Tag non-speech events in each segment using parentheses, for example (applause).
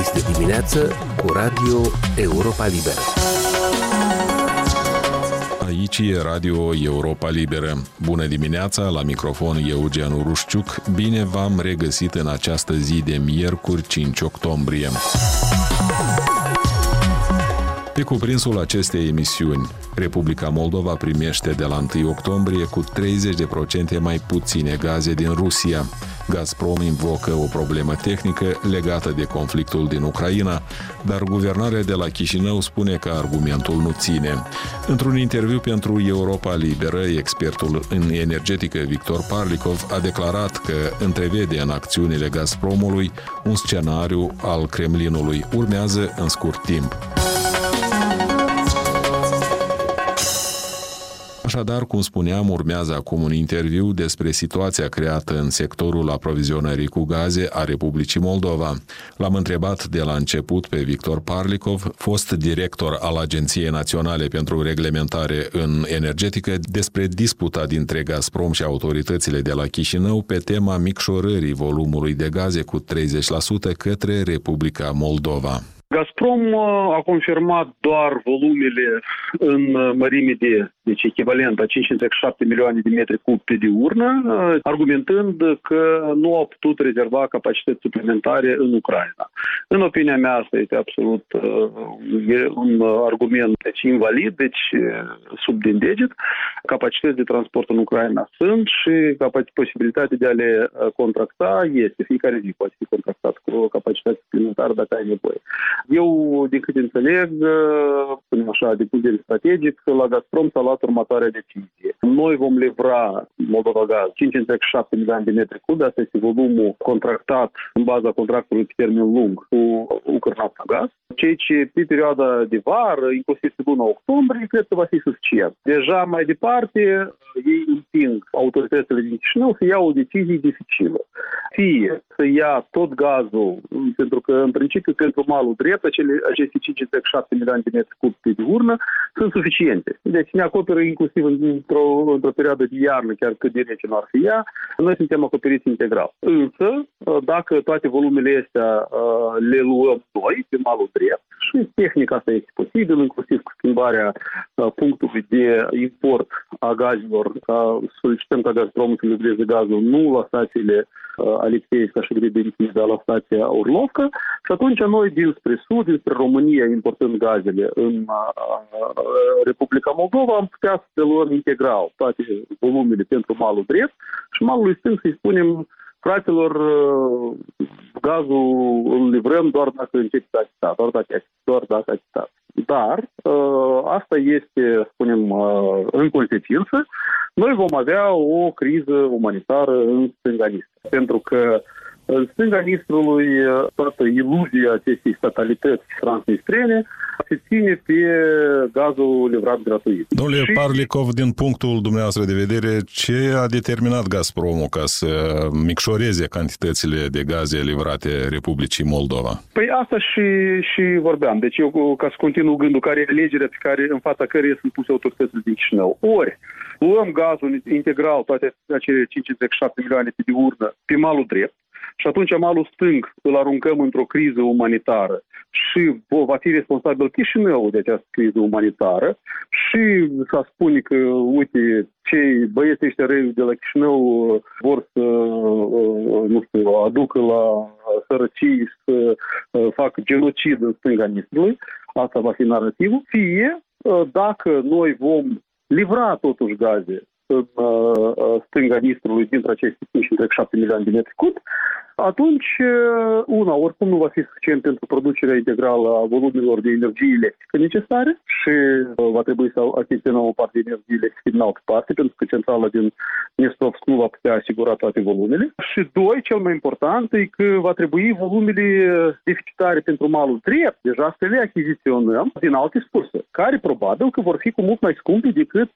Este dimineață cu Radio Europa Liberă. Aici e Radio Europa Liberă. Bună dimineața, la microfon Eugen Urușciuc. Bine v-am regăsit în această zi de miercuri 5 octombrie. Pe cuprinsul acestei emisiuni, Republica Moldova primește de la 1 octombrie cu 30% mai puține gaze din Rusia. Gazprom invocă o problemă tehnică legată de conflictul din Ucraina, dar guvernarea de la Chișinău spune că argumentul nu ține. Într-un interviu pentru Europa Liberă, expertul în energetică Victor Parlikov a declarat că întrevede în acțiunile Gazpromului un scenariu al Kremlinului. Urmează în scurt timp. Așadar, cum spuneam, urmează acum un interviu despre situația creată în sectorul aprovizionării cu gaze a Republicii Moldova. L-am întrebat de la început pe Victor Parlikov, fost director al Agenției Naționale pentru Reglementare în Energetică, despre disputa dintre Gazprom și autoritățile de la Chișinău pe tema micșorării volumului de gaze cu 30% către Republica Moldova. Gazprom uh, a confirmat doar volumele în uh, mărime de, deci echivalent a 507 milioane de metri cub pe diurnă, uh, argumentând că nu a putut rezerva capacități suplimentare în Ucraina. În opinia mea, asta este absolut un argument deci, invalid, deci sub din deget. Capacități de transport în Ucraina sunt și posibilitatea de a le contracta este. Fiecare zi poate fi contractat cu capacitate suplimentară dacă ai nevoie. Eu, din câte înțeleg, spunem așa, de punct de vedere strategic, la Gazprom s-a luat următoarea decizie. Noi vom livra Moldova Gaz 5,7 milioane de metri cub, asta este volumul contractat în baza contractului pe termen lung cu Ucrnafta Gaz, ceea ce pe perioada de vară, inclusiv pe luna octombrie, cred că va fi suficient. Deja mai departe, ei împing autoritățile din Chișinău să iau o decizie dificilă. Fie să ia tot gazul, pentru că în principiu pentru malul drept drept, acele, aceste 5,7 milioane de metri cub pe diurnă sunt suficiente. Deci ne acoperă inclusiv într-o, într-o perioadă de iarnă, chiar cât de rece nu ar fi ea, noi suntem acoperiți integral. Însă, dacă toate volumele astea uh, le luăm noi pe malul drept, și tehnica asta este posibil, inclusiv cu schimbarea uh, punctului de import a gazelor, ca solicităm ca Gazprom să livreze gazul nu la stațiile uh, Alexeevska și Grebenții, dar la stația Orlovca, și atunci noi dinspre sud, dinspre România, importând gazele în Republica Moldova, am putea să le luăm integral toate volumele pentru malul drept și malul stâng să-i spunem fraților, gazul îl livrăm doar dacă începe să achitat, doar dacă, doar dacă achitat. Dar asta este, spunem, în consecință, noi vom avea o criză umanitară în stânga Pentru că în stânga Nistrului, toată iluzia acestei statalități transnistrene se ține pe gazul livrat gratuit. Domnule și... Parlikov, din punctul dumneavoastră de vedere, ce a determinat Gazpromul ca să micșoreze cantitățile de gaze livrate Republicii Moldova? Păi asta și, și vorbeam. Deci eu, ca să continuu gândul, care e alegerea pe care, în fața căreia sunt puse autoritățile din Chișinău. Ori, luăm gazul integral, toate acele 57 milioane pe diurnă, pe malul drept, și atunci malul stâng îl aruncăm într-o criză umanitară. Și va fi responsabil Chișinău de această criză umanitară. Și să spune că, uite, cei băieți ăștia răi de la Chișinău vor să, nu știu, aducă la sărăcii să facă genocid în stânga Nistrului, asta va fi narrativul, fie dacă noi vom livra totuși gaze în stânga Nistrului dintre aceste 5,7 milioane de metri cub, atunci, una, oricum nu va fi suficient pentru producerea integrală a volumelor de energie electrică necesare și va trebui să achiziționăm o parte de energie electrică din altă parte, pentru că centrala din Nestrovsk nu va putea asigura toate volumele. Și doi, cel mai important, e că va trebui volumele deficitare pentru malul drept, deja să le achiziționăm din alte surse, care probabil că vor fi cu mult mai scumpe decât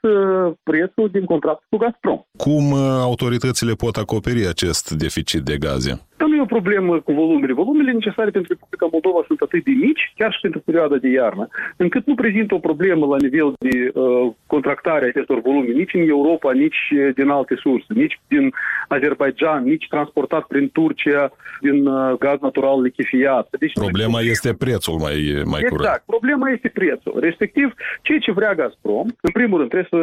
prețul din contractul cu Gazprom. Cum autoritățile pot acoperi acest deficit de gaze? Nu e o problemă cu volumele. Volumele necesare pentru Republica Moldova sunt atât de mici, chiar și pentru perioada de iarnă, încât nu prezintă o problemă la nivel de uh, contractare a acestor volume nici în Europa, nici din alte surse, nici din Azerbaijan, nici transportat prin Turcia din uh, gaz natural lichefiat. Deci, problema este prețul mai, mai exact, curent. Exact, problema este prețul. Respectiv, ceea ce vrea Gazprom, în primul rând trebuie să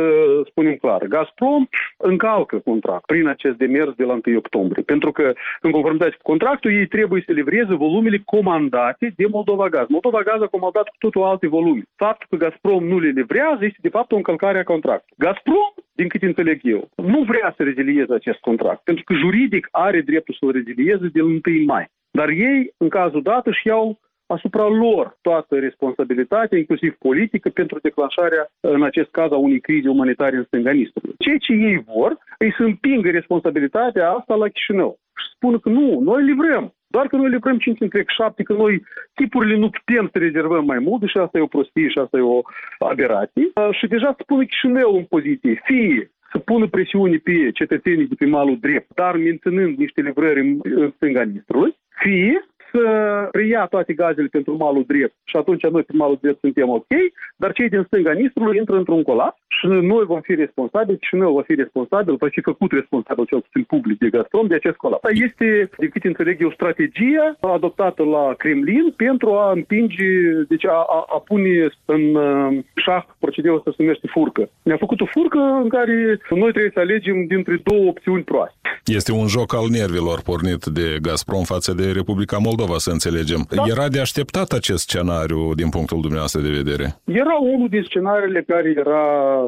spunem clar, Gazprom încalcă contract prin acest demers de la 1 octombrie, pentru că în conformitate cu contractul ei trebuie să livreze volumele comandate de Moldova Gaz. Moldova Gaz a comandat cu totul alte volume. Faptul că Gazprom nu le livrează este de fapt o încălcare a contractului. Gazprom, din câte înțeleg eu, nu vrea să rezilieze acest contract, pentru că juridic are dreptul să-l rezilieze de 1 mai. Dar ei, în cazul dat, își iau asupra lor toată responsabilitatea, inclusiv politică, pentru declanșarea, în acest caz, a unei crize umanitare în stânga Nistrului. Ceea ce ei vor, îi să împingă responsabilitatea asta la Chișinău. Și spun că nu, noi livrăm. Doar că noi livrăm 5 întreg 7, că noi tipurile nu putem să rezervăm mai mult și asta e o prostie și asta e o aberație. Și deja spune Chișinău în poziție, fie să pună presiune pe cetățenii de pe malul drept, dar menținând niște livrări în stânga Nistrului, fie să preia toate gazele pentru malul drept. Și atunci noi pe malul drept suntem ok, dar cei din stânga Nistrului intră într-un colaps și noi vom fi responsabili și noi vom fi responsabil, va fi făcut responsabil cel puțin public de Gazprom de acest colaps. Este, de cât înțeleg eu, strategia adoptată la Kremlin pentru a împinge, deci a, a, a pune în uh, șah procedeul ăsta se numește furcă. Ne-a făcut o furcă în care noi trebuie să alegem dintre două opțiuni proaste. Este un joc al nervilor pornit de Gazprom față de Republica Moldova, să înțelegem. Da. Era de așteptat acest scenariu din punctul dumneavoastră de vedere? Era unul din scenariile care era,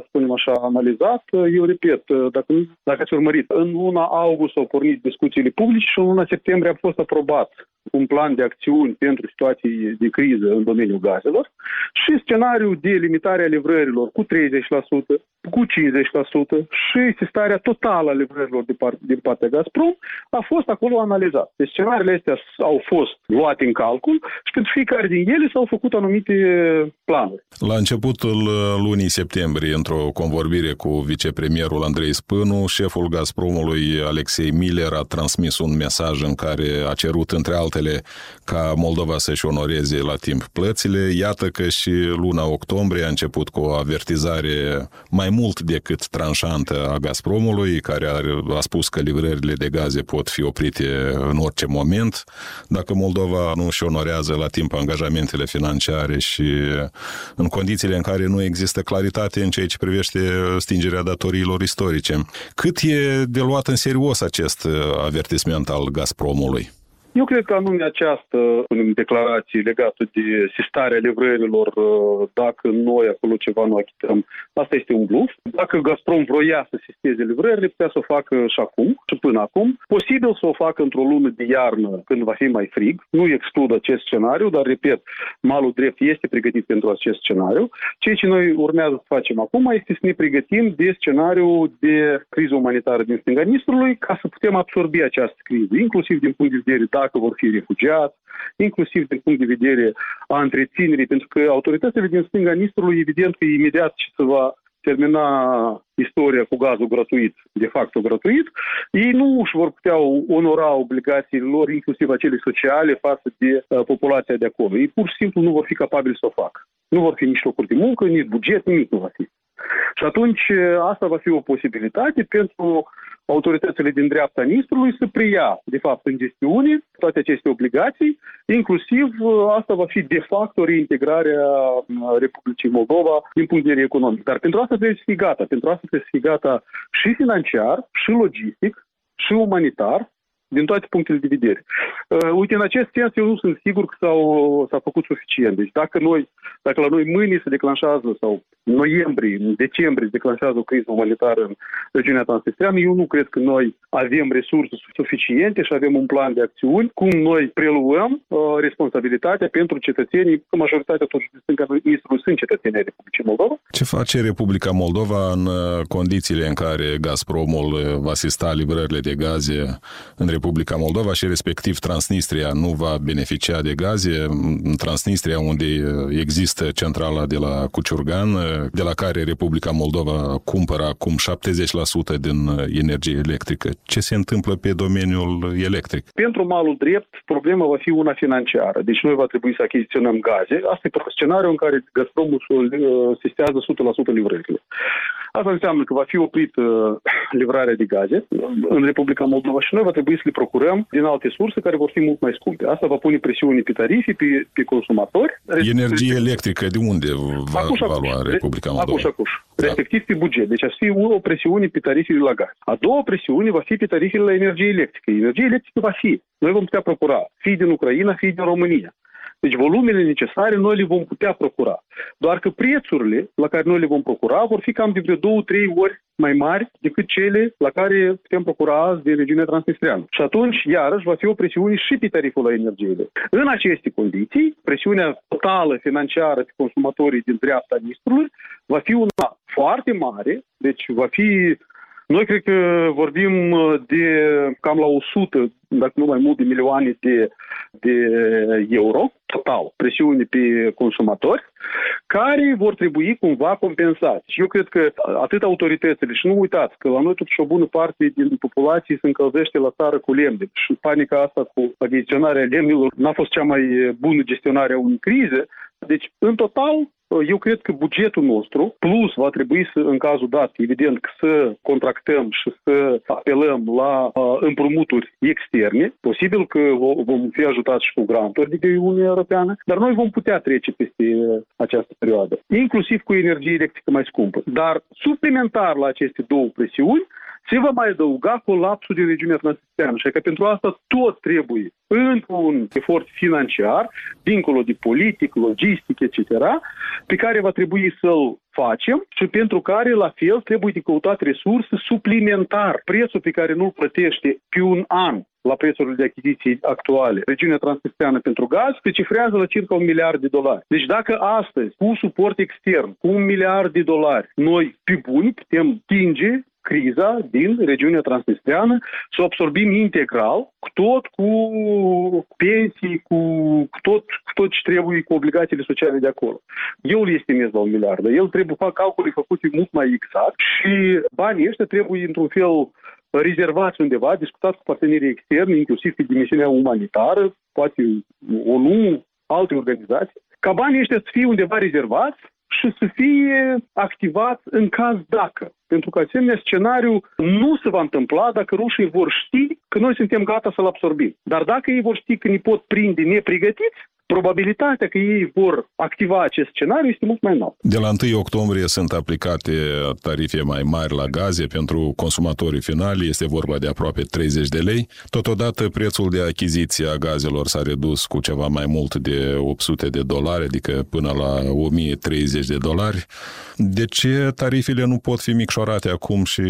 spunem așa, analizat. Eu repet, dacă, dacă ați urmărit, în luna august au pornit discuțiile publice și în luna septembrie a fost aprobat un plan de acțiuni pentru situații de criză în domeniul gazelor și scenariul de limitare a livrărilor cu 30%, cu 50% și sistarea totală a livrărilor de part, din partea Gazprom a fost acolo analizat. Deci scenariile astea au fost luate în calcul și pentru fiecare din ele s-au făcut anumite planuri. La începutul lunii septembrie, într-o convorbire cu vicepremierul Andrei Spânu, șeful Gazpromului Alexei Miller a transmis un mesaj în care a cerut, între altele, ca Moldova să-și onoreze la timp plățile. Iată că și luna octombrie a început cu o avertizare mai mult decât tranșantă a Gazpromului, care a spus că livrările de gaze pot fi oprite în orice moment. Dacă Moldova nu își onorează la timp angajamentele financiare și în condițiile în care nu există claritate în ceea ce privește stingerea datoriilor istorice. Cât e de luat în serios acest avertisment al Gazpromului? Eu cred că anume această declarație legată de sistarea livrărilor, uh, dacă noi acolo ceva nu achităm, asta este un bluff. Dacă Gazprom vroia să sisteze livrările, putea să o facă și acum, și până acum. Posibil să o facă într-o lună de iarnă, când va fi mai frig. Nu exclud acest scenariu, dar, repet, malul drept este pregătit pentru acest scenariu. Ceea ce noi urmează să facem acum este să ne pregătim de scenariu de criză umanitară din stânga Nistrului, ca să putem absorbi această criză, inclusiv din punct de vedere da, dacă vor fi refugiați, inclusiv din punct de vedere a întreținerii, pentru că autoritățile din stânga Nistrului, evident că imediat ce se va termina istoria cu gazul gratuit, de fapt gratuit, ei nu își vor putea onora obligațiile lor, inclusiv acele sociale, față de uh, populația de acolo. Ei pur și simplu nu vor fi capabili să o facă. Nu vor fi nici locuri de muncă, nici buget, nimic nu va fi. Și atunci asta va fi o posibilitate pentru autoritățile din dreapta Nistrului să preia, de fapt, în gestiune toate aceste obligații, inclusiv asta va fi de fapt o reintegrare a Republicii Moldova din punct de vedere economic. Dar pentru asta trebuie să fie gata. Pentru asta trebuie să fie gata și financiar, și logistic, și umanitar, din toate punctele de vedere. Uh, uite, în acest sens, eu nu sunt sigur că s-au, s-a făcut suficient. Deci dacă noi, dacă la noi mâine se declanșează sau în noiembrie, în decembrie se declanșează o criză umanitară în regiunea Transnistreană, eu nu cred că noi avem resurse suficiente și avem un plan de acțiuni, cum noi preluăm uh, responsabilitatea pentru cetățenii, că majoritatea totuși din stânga sunt cetățenii Republicii Moldova. Ce face Republica Moldova în uh, condițiile în care Gazpromul uh, va asista livrările de gaze în Republica Republica Moldova și respectiv Transnistria nu va beneficia de gaze. În Transnistria, unde există centrala de la Cuciurgan, de la care Republica Moldova cumpără acum 70% din energie electrică. Ce se întâmplă pe domeniul electric? Pentru malul drept, problema va fi una financiară. Deci noi va trebui să achiziționăm gaze. Asta e scenariul în care Gazpromul sistează 100% livrările. Asta înseamnă că va fi oprit uh, (clears throat) livrarea de gaze în Republica Moldova și noi va trebui să le procurăm din alte surse care vor fi mult mai scumpe. Asta va pune presiune pe tarife, pe, pe consumatori. Energie electrică, de unde va, acuș, va lua Republica Moldova? Acuș, acuș. Da. Respectiv pe buget. Deci ar fi o presiune pe tarifele la gaz. A doua presiune va fi pe tarifele la energie electrică. Energie electrică va fi. Noi vom putea procura fie din Ucraina, fie din România. Deci volumele necesare noi le vom putea procura. Doar că prețurile la care noi le vom procura vor fi cam de vreo două, trei ori mai mari decât cele la care putem procura azi din regiunea transnistreană. Și atunci, iarăși, va fi o presiune și pe tariful la energiile. În aceste condiții, presiunea totală financiară pe consumatorii din dreapta Nistrului va fi una foarte mare, deci va fi noi cred că vorbim uh, de cam la 100, dacă nu mai mult, de milioane de, de euro total, presiune pe consumatori, care vor trebui cumva compensați. Și eu cred că atât autoritățile, și nu uitați că la noi totuși o bună parte din populație se încălzește la țară cu lemne și panica asta cu achiziționarea lemnilor n-a fost cea mai bună gestionare a unei crize. Deci, în total, eu cred că bugetul nostru, plus va trebui să, în cazul dat, evident, să contractăm și să apelăm la uh, împrumuturi externe. Posibil că vom fi ajutați și cu granturi de Uniunea Europeană, dar noi vom putea trece peste această perioadă, inclusiv cu energie electrică mai scumpă. Dar suplimentar la aceste două presiuni, se va mai adăuga colapsul din regiunea transnistreană și că pentru asta tot trebuie într-un efort financiar, dincolo de politic, logistic, etc., pe care va trebui să-l facem și pentru care, la fel, trebuie de căutat resurse suplimentar. Prețul pe care nu-l plătește pe un an la prețurile de achiziții actuale, regiunea transnistreană pentru gaz, se cifrează la circa un miliard de dolari. Deci dacă astăzi, cu suport extern, cu un miliard de dolari, noi pe buni putem tinge criza din regiunea transnistreană, să o absorbim integral, cu tot cu pensii, cu, cu tot, cu tot ce trebuie, cu obligațiile sociale de acolo. Eu îl estimez la un miliard. El trebuie fac calcule făcute mult mai exact și banii ăștia trebuie într-un fel rezervați undeva, discutați cu partenerii externi, inclusiv pe dimensiunea umanitară, poate ONU, alte organizații, ca banii ăștia să fie undeva rezervați și să fie activat în caz dacă. Pentru că asemenea scenariu nu se va întâmpla dacă rușii vor ști că noi suntem gata să-l absorbim. Dar dacă ei vor ști că ne pot prinde nepregătiți, probabilitatea că ei vor activa acest scenariu este mult mai înaltă. De la 1 octombrie sunt aplicate tarife mai mari la gaze pentru consumatorii finali, este vorba de aproape 30 de lei. Totodată prețul de achiziție a gazelor s-a redus cu ceva mai mult de 800 de dolari, adică până la 1030 de dolari. De ce tarifele nu pot fi micșorate acum și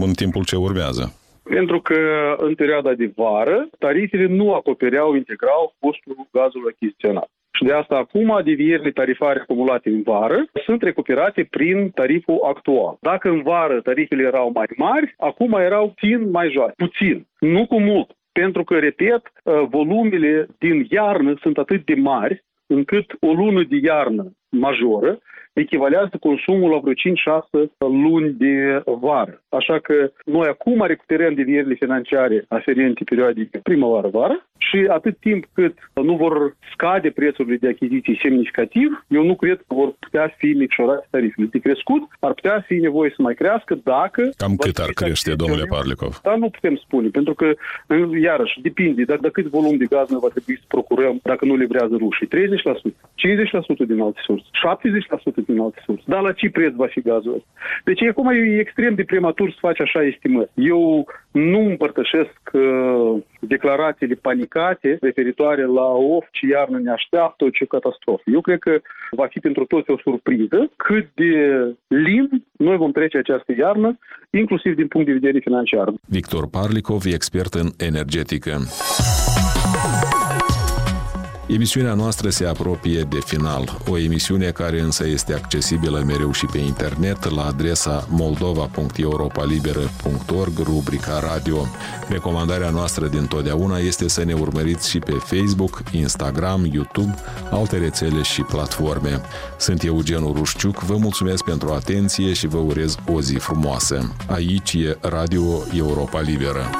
în timpul ce urmează? Pentru că în perioada de vară, tarifele nu acopereau integral costul gazului achiziționat. Și de asta acum devierile tarifare acumulate în vară sunt recuperate prin tariful actual. Dacă în vară tarifele erau mai mari, acum erau puțin mai joase. Puțin, nu cu mult. Pentru că, repet, ă, volumele din iarnă sunt atât de mari încât o lună de iarnă majoră echivalează consumul la vreo 5-6 luni de vară. Așa că noi acum recuperăm devierile financiare aferente perioadei primăvară-vară și atât timp cât nu vor scade prețurile de achiziții semnificativ, eu nu cred că vor putea fi micșorate tarifele. De crescut ar putea fi nevoie să mai crească dacă... Cam cât ar crește, domnule Parlicov? Dar nu putem spune, pentru că, iarăși, depinde de, de cât volum de gaz noi va trebui să procurăm dacă nu livrează rușii. 30%, 50% din alte surse, 70% din alte surse. Dar la ce preț va fi gazul ăsta? Deci acum e extrem de prematur să faci așa estimări. Eu nu împărtășesc uh, declarațiile panicate referitoare la of, ce iarnă ne așteaptă, ce catastrofă. Eu cred că va fi pentru toți o surpriză cât de lin noi vom trece această iarnă, inclusiv din punct de vedere financiar. Victor Parlikov, expert în energetică. Emisiunea noastră se apropie de final, o emisiune care însă este accesibilă mereu și pe internet la adresa moldova.europalibera.org, rubrica radio. Recomandarea noastră din totdeauna este să ne urmăriți și pe Facebook, Instagram, YouTube, alte rețele și platforme. Sunt Eugen Rușciuc, vă mulțumesc pentru atenție și vă urez o zi frumoasă. Aici e Radio Europa Liberă.